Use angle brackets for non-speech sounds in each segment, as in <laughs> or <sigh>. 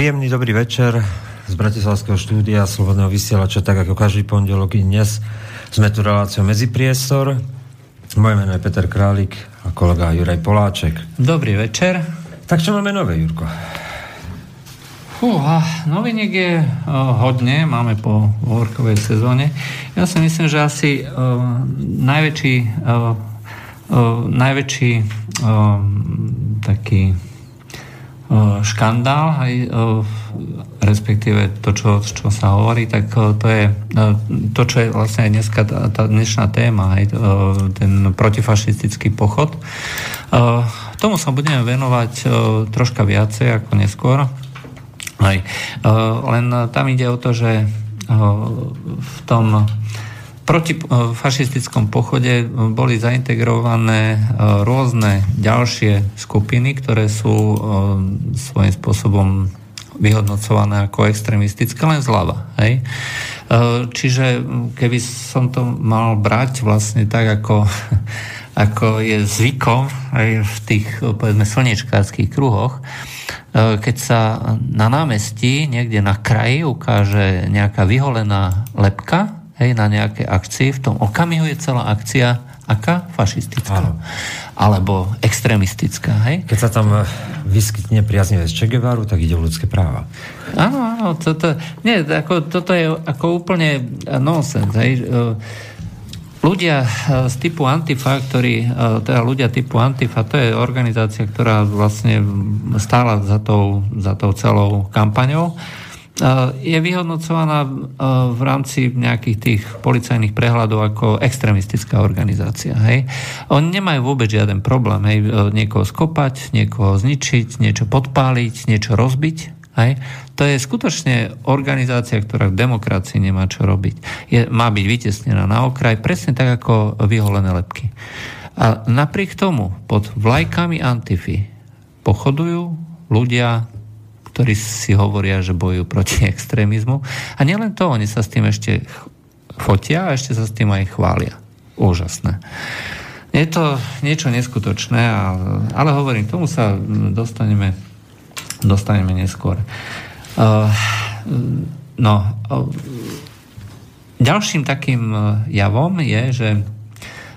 Príjemný dobrý večer z Bratislavského štúdia Slobodného vysielača, tak ako každý pondelok i dnes sme tu reláciou Medzipriestor. Moje meno je Peter Králik a kolega Juraj Poláček. Dobrý večer. Tak čo máme nové, Jurko? Fúha, noviniek je uh, hodne, máme po workovej sezóne. Ja si myslím, že asi uh, najväčší, uh, uh, najväčší uh, taký škandál, aj respektíve to, čo, čo sa hovorí, tak to je to, čo je vlastne aj dneska tá, dnešná téma, aj ten protifašistický pochod. Tomu sa budeme venovať troška viacej ako neskôr. Aj. Len tam ide o to, že v tom proti eh, pochode eh, boli zaintegrované eh, rôzne ďalšie skupiny, ktoré sú svojím spôsobom vyhodnocované ako extrémistické len zľava. Hej? Čiže keby som to mal brať vlastne tak, ako, <laughs> ako je zvykom aj v tých povedzme slnečkárských kruhoch, keď sa na námestí niekde na kraji ukáže nejaká vyholená lepka, hej, na nejaké akcii, v tom okamihu je celá akcia aká? Fašistická. Áno. Alebo extrémistická, hej? Keď sa tam eh, vyskytne priaznivé z Che Guevaru, tak ide o ľudské práva. Áno, áno, toto, nie, ako, toto je ako úplne nonsens, hej? Eh, ľudia eh, z typu Antifa, ktorí, teda ľudia typu Antifa, to je organizácia, ktorá vlastne stála za tou, za tou celou kampaňou je vyhodnocovaná v rámci nejakých tých policajných prehľadov ako extremistická organizácia. Hej. Oni nemajú vôbec žiaden problém. Hej. Niekoho skopať, niekoho zničiť, niečo podpáliť, niečo rozbiť. Hej. To je skutočne organizácia, ktorá v demokracii nemá čo robiť. Je, má byť vytesnená na okraj, presne tak ako vyholené lepky. A napriek tomu pod vlajkami Antify pochodujú ľudia ktorí si hovoria, že bojujú proti <laughs> extrémizmu. A nielen to, oni sa s tým ešte fotia a ešte sa s tým aj chvália. Úžasné. Je to niečo neskutočné, ale, hovorím, tomu sa dostaneme, dostaneme neskôr. Uh, no, ďalším takým javom je, že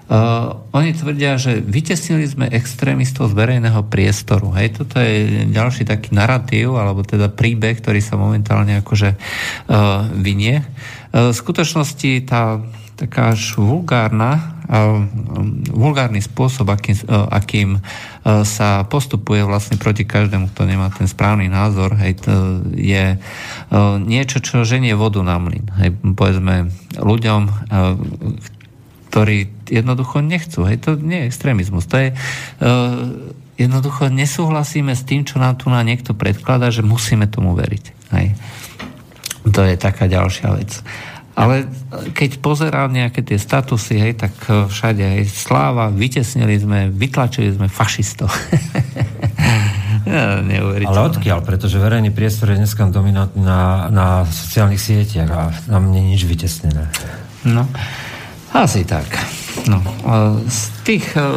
Uh, oni tvrdia, že vytesnili sme extrémistov z verejného priestoru. Hej, toto je ďalší taký narratív, alebo teda príbeh, ktorý sa momentálne akože uh, vynie. Uh, v skutočnosti tá taká až vulgárna, uh, vulgárny spôsob, akým, uh, akým uh, sa postupuje vlastne proti každému, kto nemá ten správny názor, hej, to je uh, niečo, čo ženie vodu na mlyn. Hej, povedzme ľuďom, uh, ktorí jednoducho nechcú. Hej, to nie je extrémizmus. To je uh, jednoducho nesúhlasíme s tým, čo nám tu na niekto predkladá, že musíme tomu veriť. Hej. To je taká ďalšia vec. Ale keď pozerám nejaké tie statusy, hej, tak e, všade, hej, sláva, vytesnili sme, vytlačili sme fašistov. <laughs> ja, Ale odkiaľ? Pretože verejný priestor je dneska dominantný na, na sociálnych sieťach a tam nie je nič vytesnené. No. Asi tak. No, z tých e, e,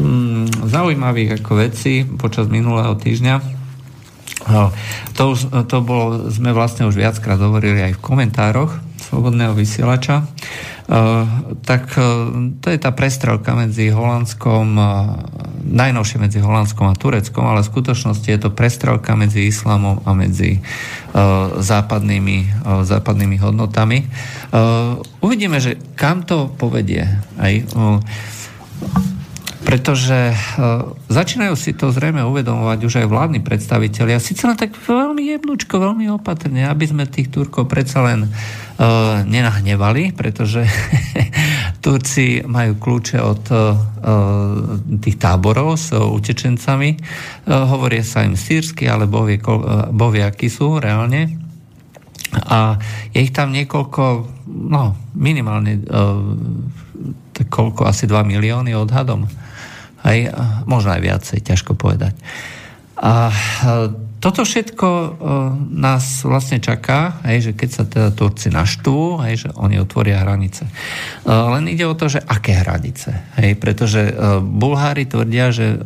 mm, zaujímavých ako veci počas minulého týždňa to, to bolo, sme vlastne už viackrát hovorili aj v komentároch Slobodného vysielača. Eh, tak eh, to je tá prestrelka medzi Holandskom, eh, najnovšie medzi Holandskom a Tureckom, ale v skutočnosti je to prestrelka medzi islamom a medzi západnými, západnými hodnotami. Uvidíme, že kam to povedie. Aj, pretože začínajú si to zrejme uvedomovať už aj vládni predstavitelia, síce len tak veľmi jemnúčko, veľmi opatrne, aby sme tých Turkov predsa len uh, nenahnevali, pretože <laughs> Turci majú kľúče od uh, tých táborov s uh, utečencami. Uh, hovoria sa im sírsky, ale bovie, uh, bovie akí sú reálne. A je ich tam niekoľko, no minimálne uh, koľko, asi 2 milióny odhadom. Aj, možno aj viacej, ťažko povedať. A toto všetko uh, nás vlastne čaká, hej, že keď sa teda Turci naštvú, hej, že oni otvoria hranice. Uh, len ide o to, že aké hranice. Hej, pretože Bulhári tvrdia, že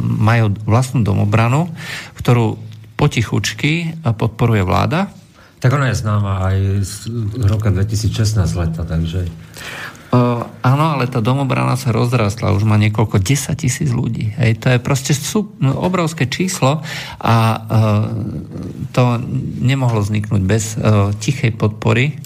majú vlastnú domobranu, ktorú potichučky podporuje vláda. Tak ona je známa aj z roka 2016 leta, takže... Áno, ale tá domobrana sa rozrastla, už má niekoľko 10 tisíc ľudí. Hej, to je proste sú, no, obrovské číslo a uh, to nemohlo vzniknúť bez uh, tichej podpory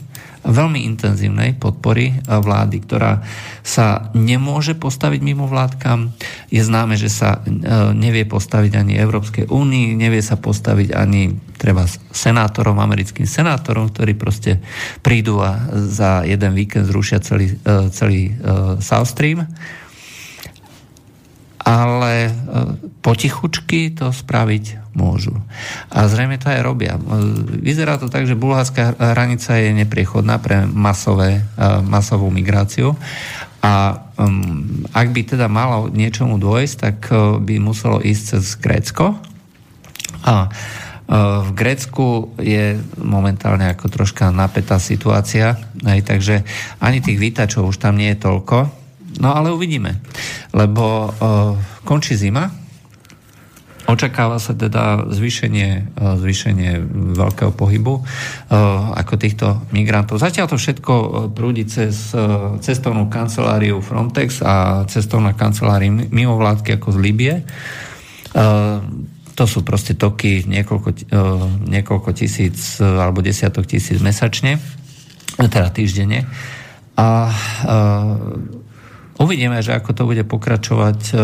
veľmi intenzívnej podpory vlády, ktorá sa nemôže postaviť mimo vládkam. Je známe, že sa e, nevie postaviť ani Európskej únii, nevie sa postaviť ani treba senátorom, americkým senátorom, ktorí proste prídu a za jeden víkend zrušia celý, e, celý South Stream ale potichučky to spraviť môžu. A zrejme to aj robia. Vyzerá to tak, že bulharská hranica je nepriechodná pre masové, masovú migráciu a um, ak by teda malo niečomu dôjsť, tak by muselo ísť cez Grécko. A v Grécku je momentálne ako troška napätá situácia, aj, takže ani tých vítačov už tam nie je toľko. No ale uvidíme, lebo uh, končí zima, Očakáva sa teda zvýšenie, e, zvýšenie veľkého pohybu e, ako týchto migrantov. Zatiaľ to všetko prúdi cez cestovnú kanceláriu Frontex a cestovná kancelária mimovládky ako z Libie. To sú proste toky niekoľko, niekoľko tisíc alebo desiatok tisíc mesačne, teda týždenne. A Uvidíme, že ako to bude pokračovať e,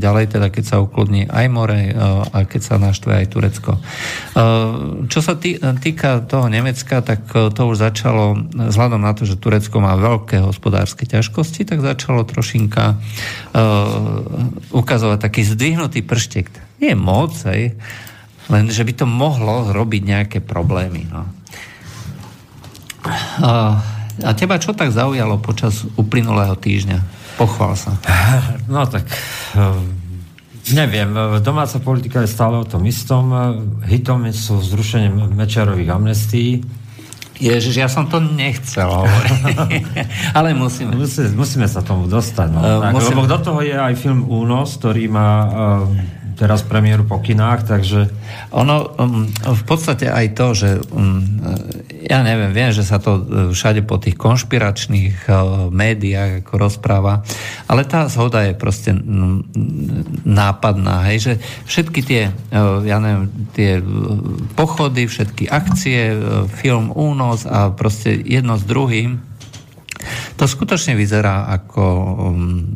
ďalej, teda keď sa ukludní aj more e, a keď sa naštve aj Turecko. E, čo sa týka toho Nemecka, tak to už začalo, vzhľadom na to, že Turecko má veľké hospodárske ťažkosti, tak začalo trošinka ukazovať taký zdvihnutý prštek. Nie moc, aj, len že by to mohlo robiť nejaké problémy. No. A teba čo tak zaujalo počas uplynulého týždňa? Pochvál sa. <laughs> No tak, eh, neviem, domáca politika je stále o tom istom. Hitom sú zrušenie Mečarových amnestií. Ježiš, ja som to nechcel hovoriť. <laughs> Ale musíme. musíme. Musíme sa tomu dostať. No. Uh, tak, musíme. Lebo do toho je aj film Únos, ktorý má uh, teraz premiéru po kinách, takže... Ono, um, v podstate aj to, že um, ja neviem, viem, že sa to uh, všade po tých konšpiračných uh, médiách ako rozpráva, ale tá zhoda je proste nápadná, hej, že všetky tie, uh, ja neviem, tie pochody, všetky akcie, film Únos a proste jedno s druhým, to skutočne vyzerá ako um,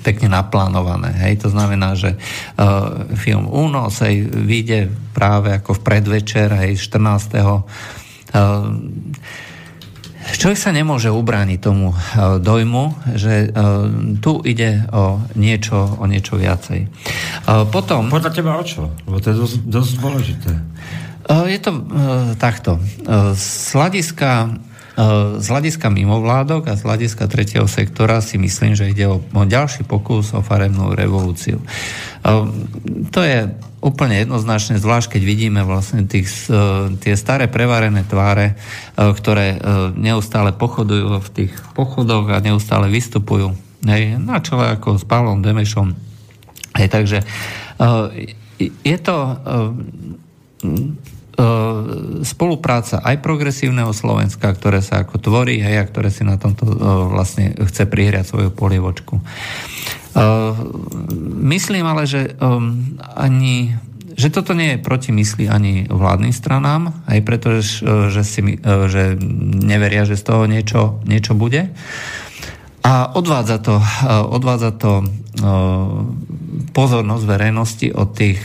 pekne naplánované. Hej? To znamená, že uh, film Únos hej, vyjde práve ako v predvečer, hej, 14. Uh, Človek sa nemôže ubrániť tomu uh, dojmu, že uh, tu ide o niečo, o niečo viacej. Potom... Podľa teba o čo? Lebo to je dosť, dosť dôležité. Je to takto. Z hľadiska Eh, z hľadiska mimovládok a z hľadiska tretieho sektora si myslím, že ide o, ďalší pokus o farebnú revolúciu. Eh, to je úplne jednoznačné, zvlášť keď vidíme vlastne tých, eh, tie staré prevarené tváre, ktoré neustále pochodujú v tých pochodoch a neustále vystupujú. Hej, na čele ako s Pavlom Demešom. Hej, takže je to E, spolupráca aj progresívneho Slovenska, ktoré sa ako tvorí, hej, a ktoré si na tomto e, vlastne chce prihriať svoju polievočku. E, myslím ale, že ani že toto nie je proti mysli ani vládnym stranám, aj preto, že, si, že neveria, že z toho niečo, niečo bude. A odvádza to, odvádza to pozornosť verejnosti od tých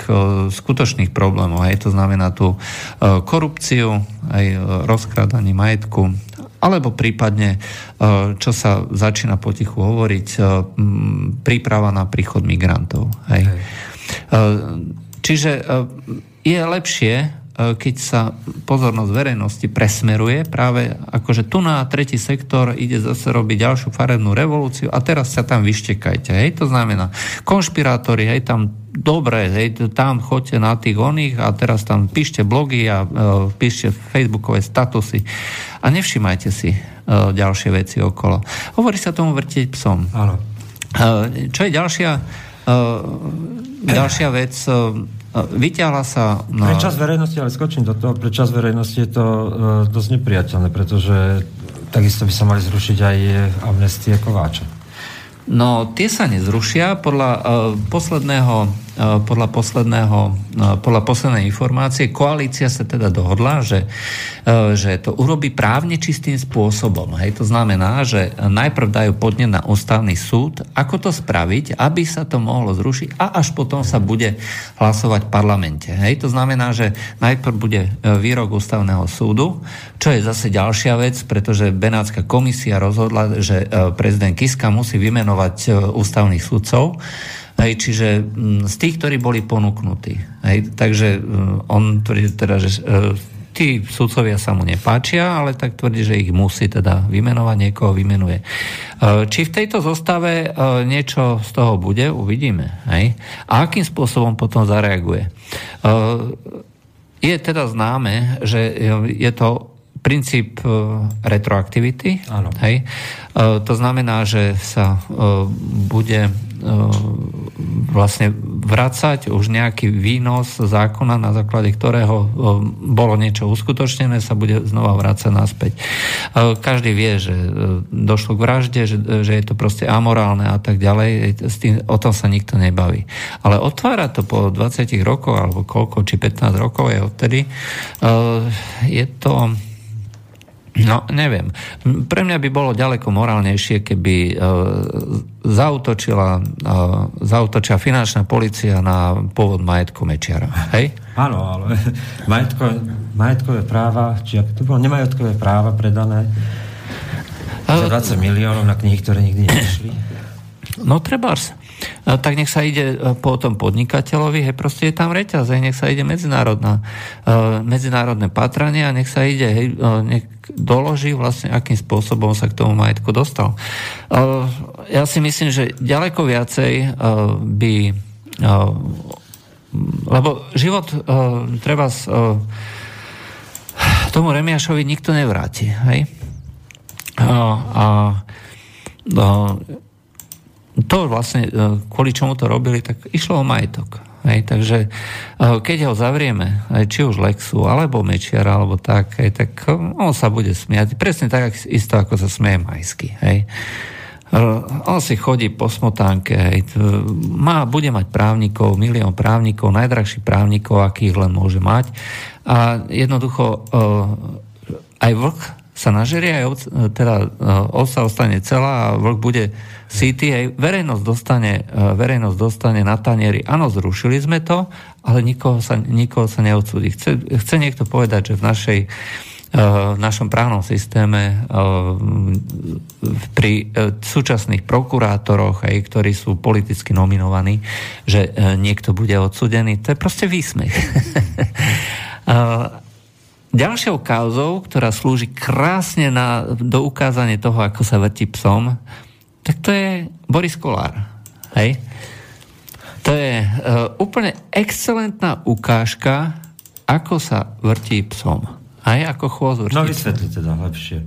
skutočných problémov. Aj to znamená tú korupciu, aj rozkrádanie majetku, alebo prípadne, čo sa začína potichu hovoriť, príprava na príchod migrantov. Hej. Hej. Čiže je lepšie E, keď sa pozornosť verejnosti presmeruje práve akože tu na tretí sektor ide zase robiť ďalšiu farebnú revolúciu a teraz sa tam vyštekajte. Hej? To znamená, konšpirátori, hej, tam dobre, hej, tam choďte na tých oných a teraz tam píšte blogy a e, píšte facebookové statusy a nevšimajte si e, ďalšie veci okolo. Hovorí sa tomu vrtieť psom. Áno. E, čo je ďalšia, e, ďalšia vec, e, vyťahla sa... No... Pre čas verejnosti, ale skočím do toho, pre čas verejnosti je to uh, dosť nepriateľné, pretože takisto by sa mali zrušiť aj amnestie Kováča. No, tie sa nezrušia podľa uh, posledného podľa posledného uh, podľa poslednej informácie koalícia sa teda dohodla, že, uh, že to urobí právne čistým spôsobom. Hej, to znamená, že najprv dajú podne na ústavný súd, ako to spraviť, aby sa to mohlo zrušiť a až potom sa bude hlasovať v parlamente. Hej, to znamená, že najprv bude výrok ústavného súdu, čo je zase ďalšia vec, pretože Benátska komisia rozhodla, že prezident Kiska musí vymenovať menovať ústavných sudcov. Hej, čiže z tých, ktorí boli ponúknutí. Hej, takže e, on tvrdí teda, že e, tí sudcovia sa mu nepáčia, ale tak tvrdí, že ich musí teda vymenovať, niekoho vymenuje. Či v tejto zostave niečo z toho bude, uvidíme. Hej? A akým spôsobom potom zareaguje. Je teda známe, že je to princíp e, retroaktivity. Áno. Hej. E, to znamená, že sa e, bude vlastne vracať už nejaký výnos zákona, na základe ktorého bolo niečo uskutočnené, sa bude znova vrácať naspäť. Každý vie, že došlo k vražde, že, že je to proste amorálne a tak ďalej. S tým, o tom sa nikto nebaví. Ale otvára to po 20 rokoch, alebo koľko, či 15 rokov je odtedy, je to No, neviem. Pre mňa by bolo ďaleko morálnejšie, keby uh, zautočila, uh, zautočila finančná policia na pôvod majetku Mečiara. Hej? Áno, ale majetko, majetkové práva, či ak to bolo nemajetkové práva predané za 20 miliónov na knihy, ktoré nikdy nešli? No, trebárs tak nech sa ide e, po tom podnikateľovi, hej, proste je tam reťaz, hej, nech sa ide medzinárodná, uh, medzinárodné patranie a nech sa ide, hej, uh, nech doloží vlastne, akým spôsobom sa k tomu majetku dostal. Ja si myslím, že ďaleko viacej by lebo život treba uh, tomu Remiašovi nikto nevráti, hej? Uh, a uh, to vlastne, e, kvôli čomu to robili, tak išlo o majetok. Hej, takže e, keď ho zavrieme, či už Lexu, alebo Mečiar, alebo tak, hej, tak e, on sa bude smiať. Presne tak isto, ako sa smieje Majsky. Hej. On si chodí po smotánke, hej. Má, bude mať právnikov, milión právnikov, najdrahších právnikov, akých len môže mať. A jednoducho aj vlk sa nažerie, aj teda ovca ostane celá a vlk bude City, aj verejnosť dostane, e, verejnosť dostane na tanieri, áno, zrušili sme to, ale nikoho sa, nikoho sa neodsúdi. Chce, chce niekto povedať, že v našej e, v našom právnom systéme e, pri súčasných prokurátoroch, aj, ktorí sú politicky nominovaní, že niekto bude odsudený. To je proste výsmech. <laughs> Ďalšou kauzou, ktorá slúži krásne na, do ukázanie toho, ako sa vrti psom, tak to je Boris Kolár. Hej? To je uh, úplne excelentná ukážka, ako sa vrtí psom. Aj ako chôz vrtí No vysvetli teda lepšie.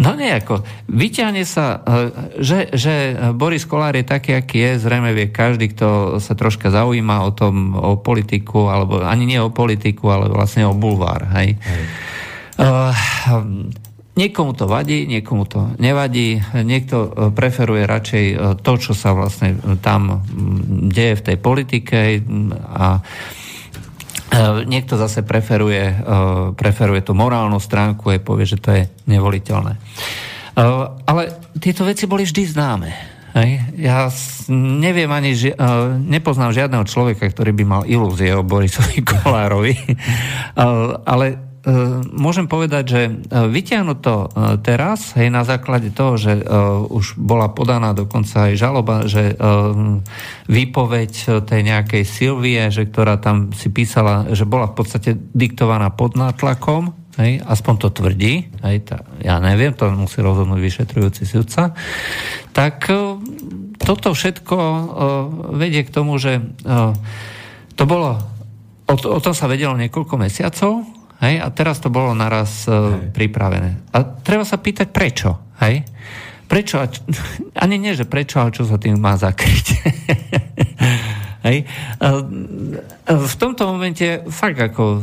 No nejako. Vyťahne sa, uh, že, že Boris Kolár je taký, aký je, zrejme vie každý, kto sa troška zaujíma o tom, o politiku, alebo ani nie o politiku, ale vlastne o bulvár. Hej? Hej. Uh, Niekomu to vadí, niekomu to nevadí, niekto e, preferuje radšej e, to, čo sa vlastne e, tam deje v tej politike a niekto zase preferuje, preferuje tú morálnu stránku a povie, že to je nevoliteľné. Ale tieto veci boli vždy známe. Ja neviem ani, ži- nepoznám žiadneho človeka, ktorý by mal ilúzie o Borisovi <laughs> Kolárovi, ale môžem povedať, že e, vytiahnuť to e, teraz, hej, na základe toho, že už bola podaná dokonca aj žaloba, že výpoveď tej nejakej Silvie, že ktorá tam si písala, že bola v podstate diktovaná pod nátlakom, hej, aspoň to tvrdí, hej, tá, ja neviem, to musí rozhodnúť vyšetrujúci sudca, tak toto všetko vedie k tomu, že to bolo, o, o tom sa vedelo niekoľko mesiacov, Hej? A teraz to bolo naraz uh, pripravené. A treba sa pýtať, prečo? Hej? Prečo? <laughs> Ani nie, že prečo, ale čo sa tým má zakryť. <laughs> Hej. V tomto momente fakt ako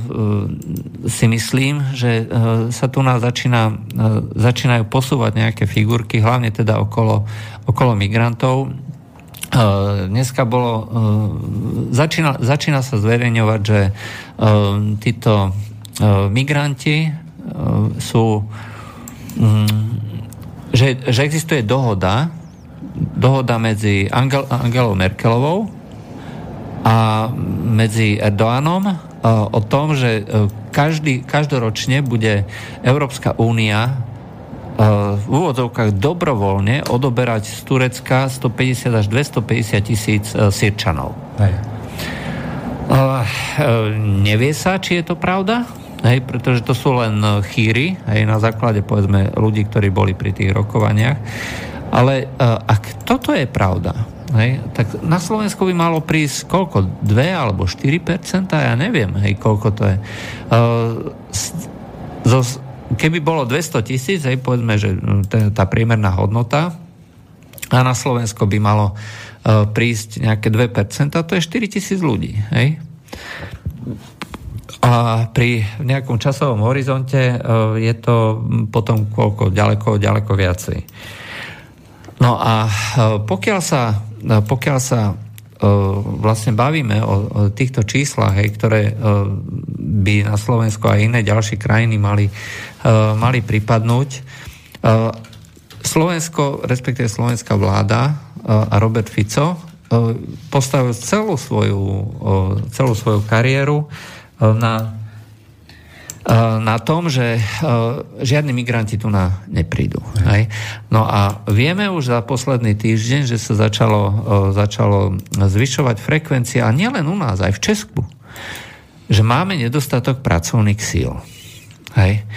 si myslím, že sa tu nás začína, začínajú posúvať nejaké figurky, hlavne teda okolo, okolo migrantov. Dneska bolo, začína, začína sa zverejňovať, že títo migranti sú, mm, že, že existuje dohoda, dohoda medzi Angel, Angelou Merkelovou a medzi Erdoánom e, o tom, že e, každý, každoročne bude Európska únia e, v úvodzovkách dobrovoľne odoberať z Turecka 150 až 250 tisíc sírčanov. Hej. Nevie sa, či je to pravda, hej, pretože to sú len chýry, hej, na základe povedzme ľudí, ktorí boli pri tých rokovaniach. Ale ak toto je pravda, hej, tak na Slovensku by malo prísť koľko? 2 alebo 4 Ja neviem, hej, koľko to je. Uh, keby bolo 200 tisíc, hej, povedzme, že tá priemerná hodnota a na Slovensko by malo uh, prísť nejaké 2%, to je 4 tisíc ľudí, hej. A pri nejakom časovom horizonte uh, je to potom koľko, ďaleko, ďaleko viacej. No a pokiaľ sa pokiaľ sa e, vlastne bavíme o, týchto číslach, hej, ktoré e, by na Slovensku a iné ďalšie krajiny mali, e, mali pripadnúť. Slovensko, respektíve slovenská vláda a Robert Fico postavil celú svoju, celú svoju kariéru na na tom, že žiadni migranti tu na neprídu. Hej. No a vieme už za posledný týždeň, že sa začalo, začalo zvyšovať frekvencia, a nielen u nás, aj v Česku, že máme nedostatok pracovných síl. Hej.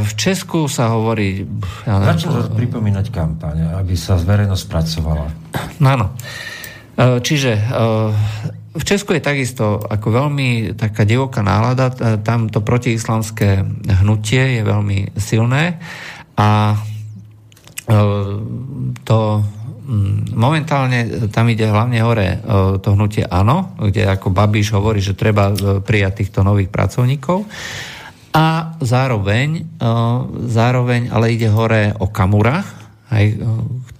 V Česku sa hovorí... Ja neviem, Začal pripomínať kampaň, aby sa verejnosť pracovala. Áno. Čiže v Česku je takisto ako veľmi taká divoká nálada, tam to protiislamské hnutie je veľmi silné a e, to mm, momentálne tam ide hlavne hore e, to hnutie áno, kde ako Babiš hovorí, že treba e, prijať týchto nových pracovníkov. A zároveň, zároveň ale ide hore o Kamura, aj,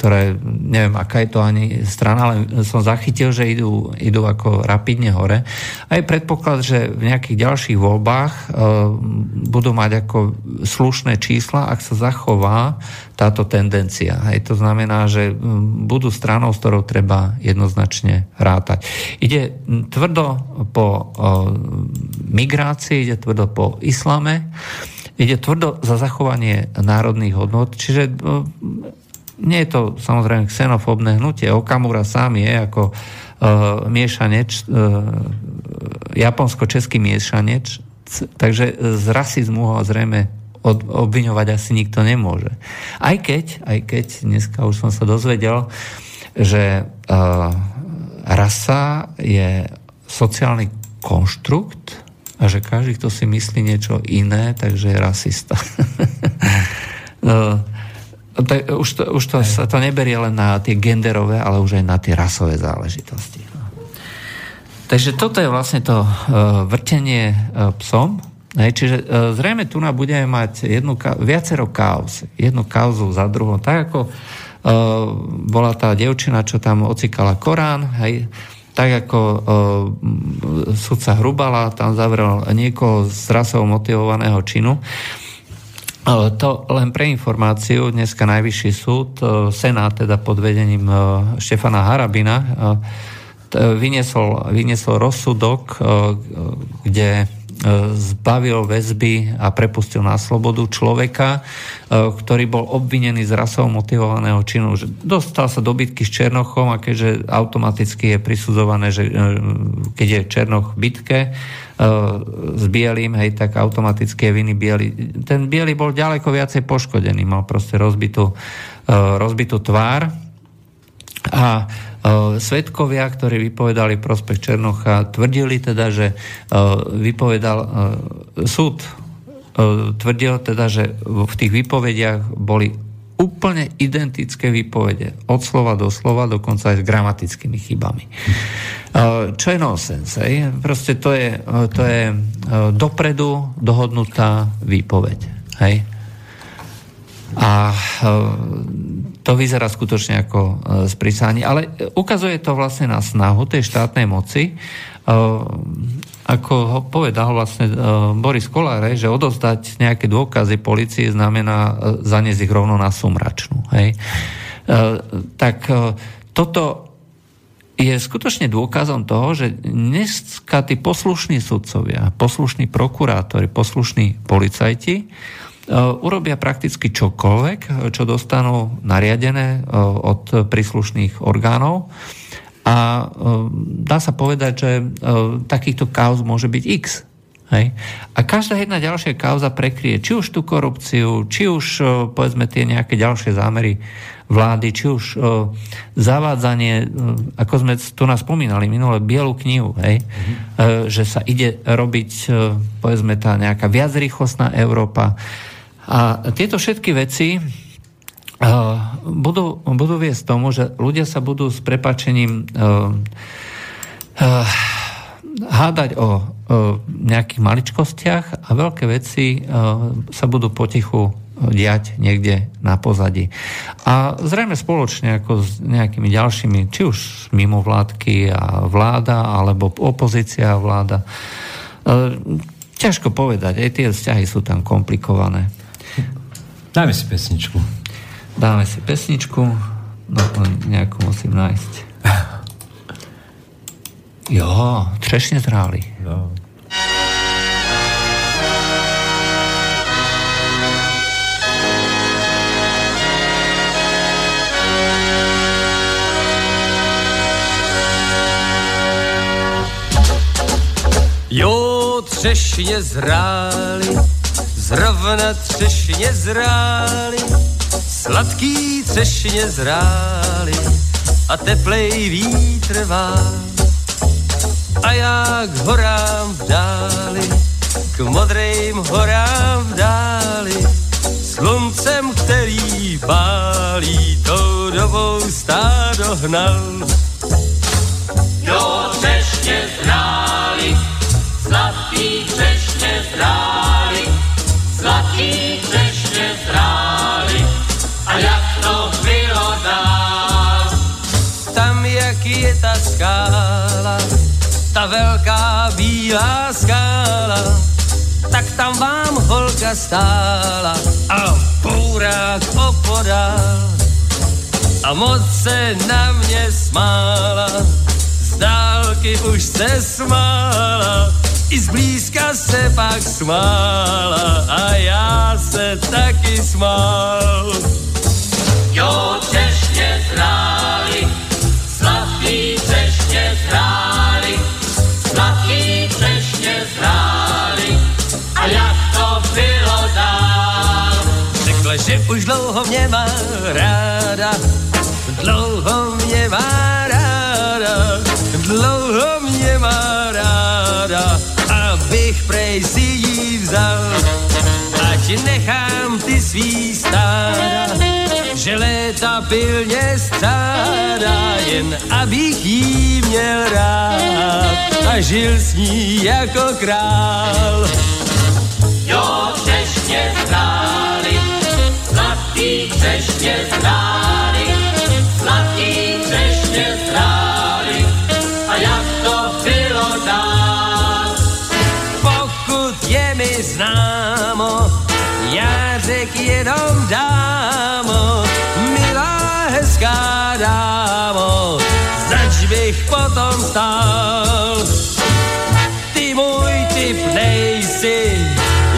ktoré, neviem, aká je to ani strana, ale som zachytil, že idú, idú ako rapidne hore. Aj predpoklad, že v nejakých ďalších voľbách e, budú mať ako slušné čísla, ak sa zachová táto tendencia. Aj to znamená, že budú stranou, s ktorou treba jednoznačne rátať. Ide tvrdo po e, migrácii, ide tvrdo po islame, ide tvrdo za zachovanie národných hodnot, čiže e, nie je to samozrejme xenofóbne hnutie. Okamura sám je ako uh, miešanec, uh, japonsko-český miešanec, takže z rasizmu ho zrejme od, obviňovať asi nikto nemôže. Aj keď, aj keď dneska už som sa dozvedel, že uh, rasa je sociálny konštrukt a že každý, kto si myslí niečo iné, takže je rasista. uh, <laughs> to, už to, už to, sa to neberie len na tie genderové, ale už aj na tie rasové záležitosti. Takže toto je vlastne to uh, vrtenie uh, psom. Hej, čiže uh, zrejme tu budeme mať jednu, viacero kauz. Jednu kauzu za druhou. Tak ako uh, bola tá devčina, čo tam ocikala Korán, hej, tak ako uh, sudca Hrubala tam zavrel niekoho z rasovo motivovaného činu. Uh, to len pre informáciu, dneska najvyšší súd, e, Senát teda pod vedením e, Štefana Harabina, e, vyniesol, vyniesol rozsudok, kde zbavil väzby a prepustil na slobodu človeka, ktorý bol obvinený z rasovo motivovaného činu. Dostal sa do bitky s Černochom a keďže automaticky je prisudzované, že keď je Černoch v bitke, E, s bielým, hej, tak automaticky je viny biely. Ten biely bol ďaleko viacej poškodený, mal proste rozbitú, e, rozbitú tvár a e, svetkovia, ktorí vypovedali prospech Černocha, tvrdili teda, že vypovedal súd tvrdil teda, že v tých výpovediach boli úplne identické výpovede. Od slova do slova, dokonca aj s gramatickými chybami. Čo je nonsens? Hej? Proste to je, to je dopredu dohodnutá výpoveď. Hej? A to vyzerá skutočne ako sprísanie. Ale ukazuje to vlastne na snahu tej štátnej moci ako ho povedal vlastne Boris Koláre, že odozdať nejaké dôkazy policii znamená zaniesť ich rovno na sumračnú. Hej? Tak toto je skutočne dôkazom toho, že dneska tí poslušní sudcovia, poslušní prokurátori, poslušní policajti urobia prakticky čokoľvek, čo dostanú nariadené od príslušných orgánov a e, dá sa povedať, že e, takýchto kauz môže byť x. Hej? A každá jedna ďalšia kauza prekrie či už tú korupciu, či už e, povedzme tie nejaké ďalšie zámery vlády, či už zavádzanie, ako sme tu nás spomínali minule, bielu knihu, hej? Mm-hmm. že sa ide robiť povedzme tá nejaká viacrýchlostná Európa. A tieto všetky veci budú, budú viesť tomu, že ľudia sa budú s prepačením uh, uh, hádať o nejakých maličkostiach a veľké veci sa budú potichu diať niekde na pozadí. A zrejme spoločne ako s nejakými ďalšími, či už mimovládky a vláda, alebo opozícia a vláda. Ťažko povedať, aj tie vzťahy sú tam komplikované. Dajme si pesničku. Dáme si pesničku, no nejakú musím nájsť. Jo, třešne zráli. Jo. Jo, třešně zráli, zrovna třešně zráli, Sladký třešně zrály a teplej vítr vám. A já k horám v dáli, k modrým horám v dáli, sluncem, který pálí, tou dobou stádo hnal. Jo, třešně zrály, sladký třešně zrály, sladký třešně zrály, a jak to bylo dál? Tam, jak je ta skála, ta velká bílá skála, tak tam vám holka stála a pourák opodál. A moc se na mě smála, z dálky už se smála, i zblízka se pak smála a já se taky smál. Jo, češně zráli, sladký češně zráli, sladký češně zráli, a jak to bylo dál. Řekla, že už dlouho mě má ráda, dlouho mě má ráda, dlouho mě má ráda, abych prej si jí vzal, ať nechám ty svý stáda že léta pilně stádá, jen abych jí měl rád a žil s ní jako král. Jo, třešně zráli, sladký třešně zráli, sladký třešně zráli, dámo, hezká dámo, zač bych potom stál. Ty můj typ nejsi,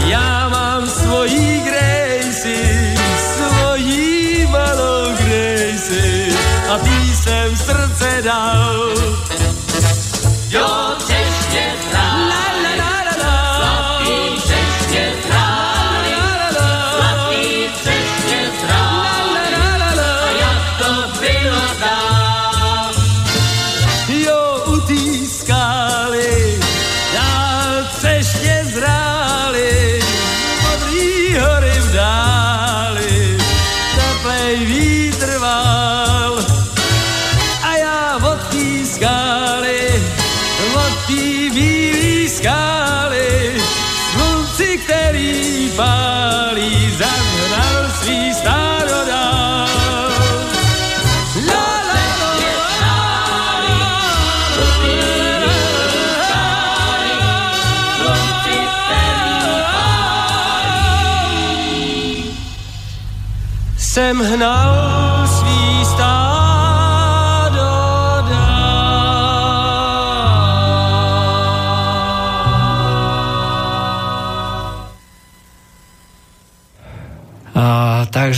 já mám svojí Gracie, svojí malou Gracie a ty jsem srdce dal.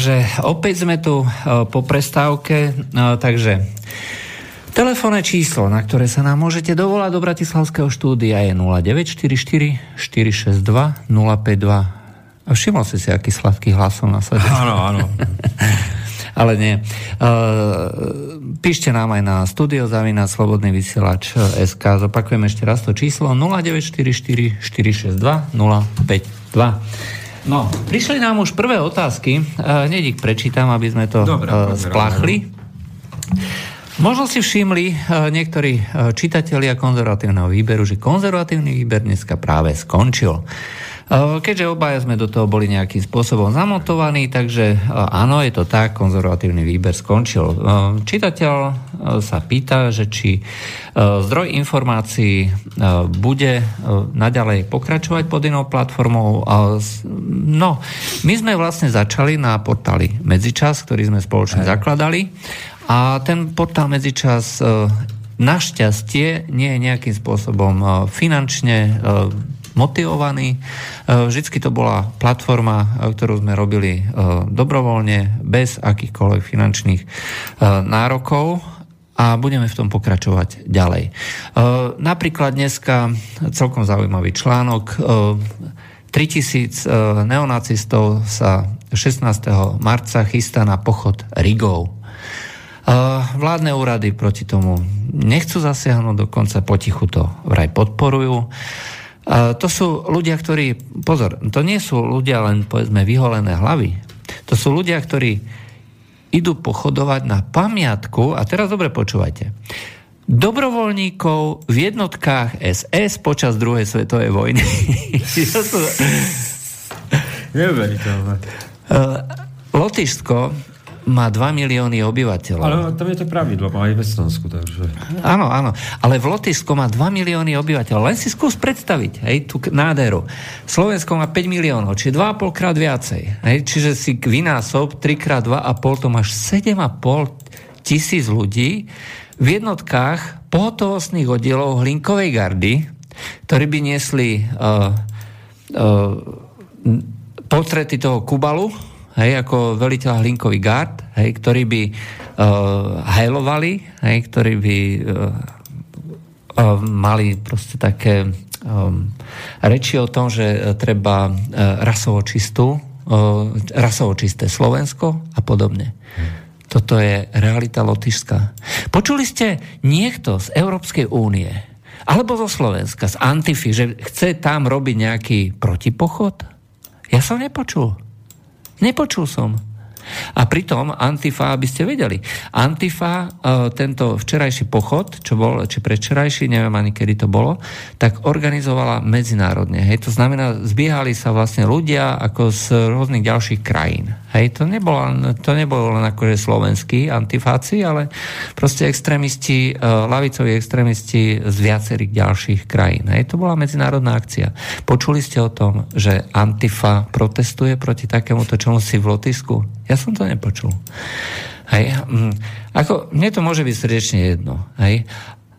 Takže opäť sme tu a, po prestávke, a, takže telefónne číslo, na ktoré sa nám môžete dovolať do Bratislavského štúdia je 0944 462 052. A všimol si si, aký sladký hlas som nasadil. Áno, áno. <laughs> Ale nie. Uh, píšte nám aj na studiozavina slobodný vysielač SK. Zopakujem ešte raz to číslo 0944 462 052. No, prišli nám už prvé otázky. Hneď ich prečítam, aby sme to Dobre, poďme spláchli. Možno si všimli uh, niektorí čitatelia konzervatívneho výberu, že konzervatívny výber dneska práve skončil. Keďže obaja sme do toho boli nejakým spôsobom zamotovaní, takže áno, je to tak, konzervatívny výber skončil. Čitateľ sa pýta, že či zdroj informácií bude naďalej pokračovať pod inou platformou. No, my sme vlastne začali na portáli Medzičas, ktorý sme spoločne zakladali a ten portál Medzičas našťastie nie je nejakým spôsobom finančne motivovaný. E, Vždycky to bola platforma, e, ktorú sme robili e, dobrovoľne, bez akýchkoľvek finančných nárokov a budeme v tom pokračovať ďalej. Napríklad dneska celkom zaujímavý článok. e, 3000 e, neonacistov sa 16. marca chystá na pochod Rigov. Vládne úrady proti tomu nechcú zasiahnuť, dokonca potichu to vraj podporujú. To sú ľudia, ktorí, pozor, to nie sú ľudia len povedzme vyholené hlavy. To sú ľudia, ktorí idú pochodovať na pamiatku, a teraz dobre počúvajte, dobrovoľníkov v jednotkách SS počas druhej svetovej vojny. <laughs> To sú- Neuveriteľné. Uh, Lotyšsko má 2 milióny obyvateľov. Ale tam je to pravidlo, aj v Estonsku, takže... Áno, áno. Ale v Lotyšsku má 2 milióny obyvateľov. Len si skús predstaviť, hej, tú nádheru. Slovensko má 5 miliónov, čiže 2,5 krát viacej. Hej, čiže si vynásob 3 krát 2,5, to máš 7,5 tisíc ľudí v jednotkách pohotovostných oddielov Hlinkovej gardy, ktorí by niesli uh, uh, portréty toho Kubalu, hej, ako veliteľ Hlinkový gard, hej, ktorí by uh, hajlovali, hej, ktorí by uh, uh, mali proste také um, reči o tom, že treba uh, rasovo čistú, uh, rasovo čisté Slovensko a podobne. Toto je realita Lotyšska. Počuli ste niekto z Európskej únie alebo zo Slovenska, z Antify, že chce tam robiť nejaký protipochod? Ja som nepočul. Nepočul som. A pritom Antifa, aby ste vedeli, Antifa, e, tento včerajší pochod, čo bol, či predvčerajší, neviem ani kedy to bolo, tak organizovala medzinárodne. Hej, to znamená, zbiehali sa vlastne ľudia ako z rôznych ďalších krajín. Hej, to nebolo, to nebolo len akože slovenskí antifáci, ale proste extrémisti, e, lavicoví extrémisti z viacerých ďalších krajín. Hej, to bola medzinárodná akcia. Počuli ste o tom, že Antifa protestuje proti takémuto čomu si v Lotisku? Ja som to nepočul. Hej, mm, ako, mne to môže byť srdečne jedno. Hej.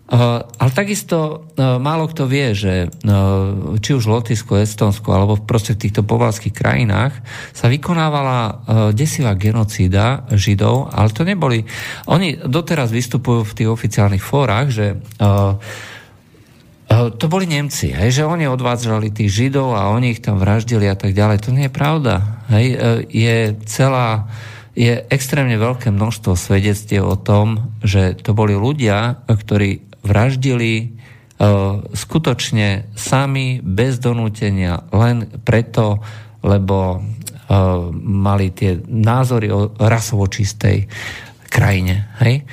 Uh, ale takisto uh, málo kto vie, že uh, či už v Lotisku, Estonsku alebo proste v týchto povalských krajinách sa vykonávala desivá genocída Židov, ale to neboli... Oni doteraz vystupujú v tých oficiálnych fórach, že to boli Nemci, hej, že oni odvádzali tých Židov a oni ich tam vraždili a tak ďalej. To nie je pravda. Hej, uh, je celá, je extrémne veľké množstvo svedectiev o tom, že to boli ľudia, ktorí vraždili skutočne sami, bez donútenia, len preto, lebo mali tie názory o rasovo čistej krajine. Hej?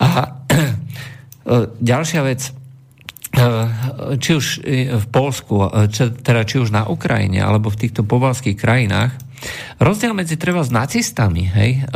A <clears throat> ďalšia vec, či už v Polsku, teda či už na Ukrajine, alebo v týchto pobalských krajinách, rozdiel medzi treba s nacistami, hej,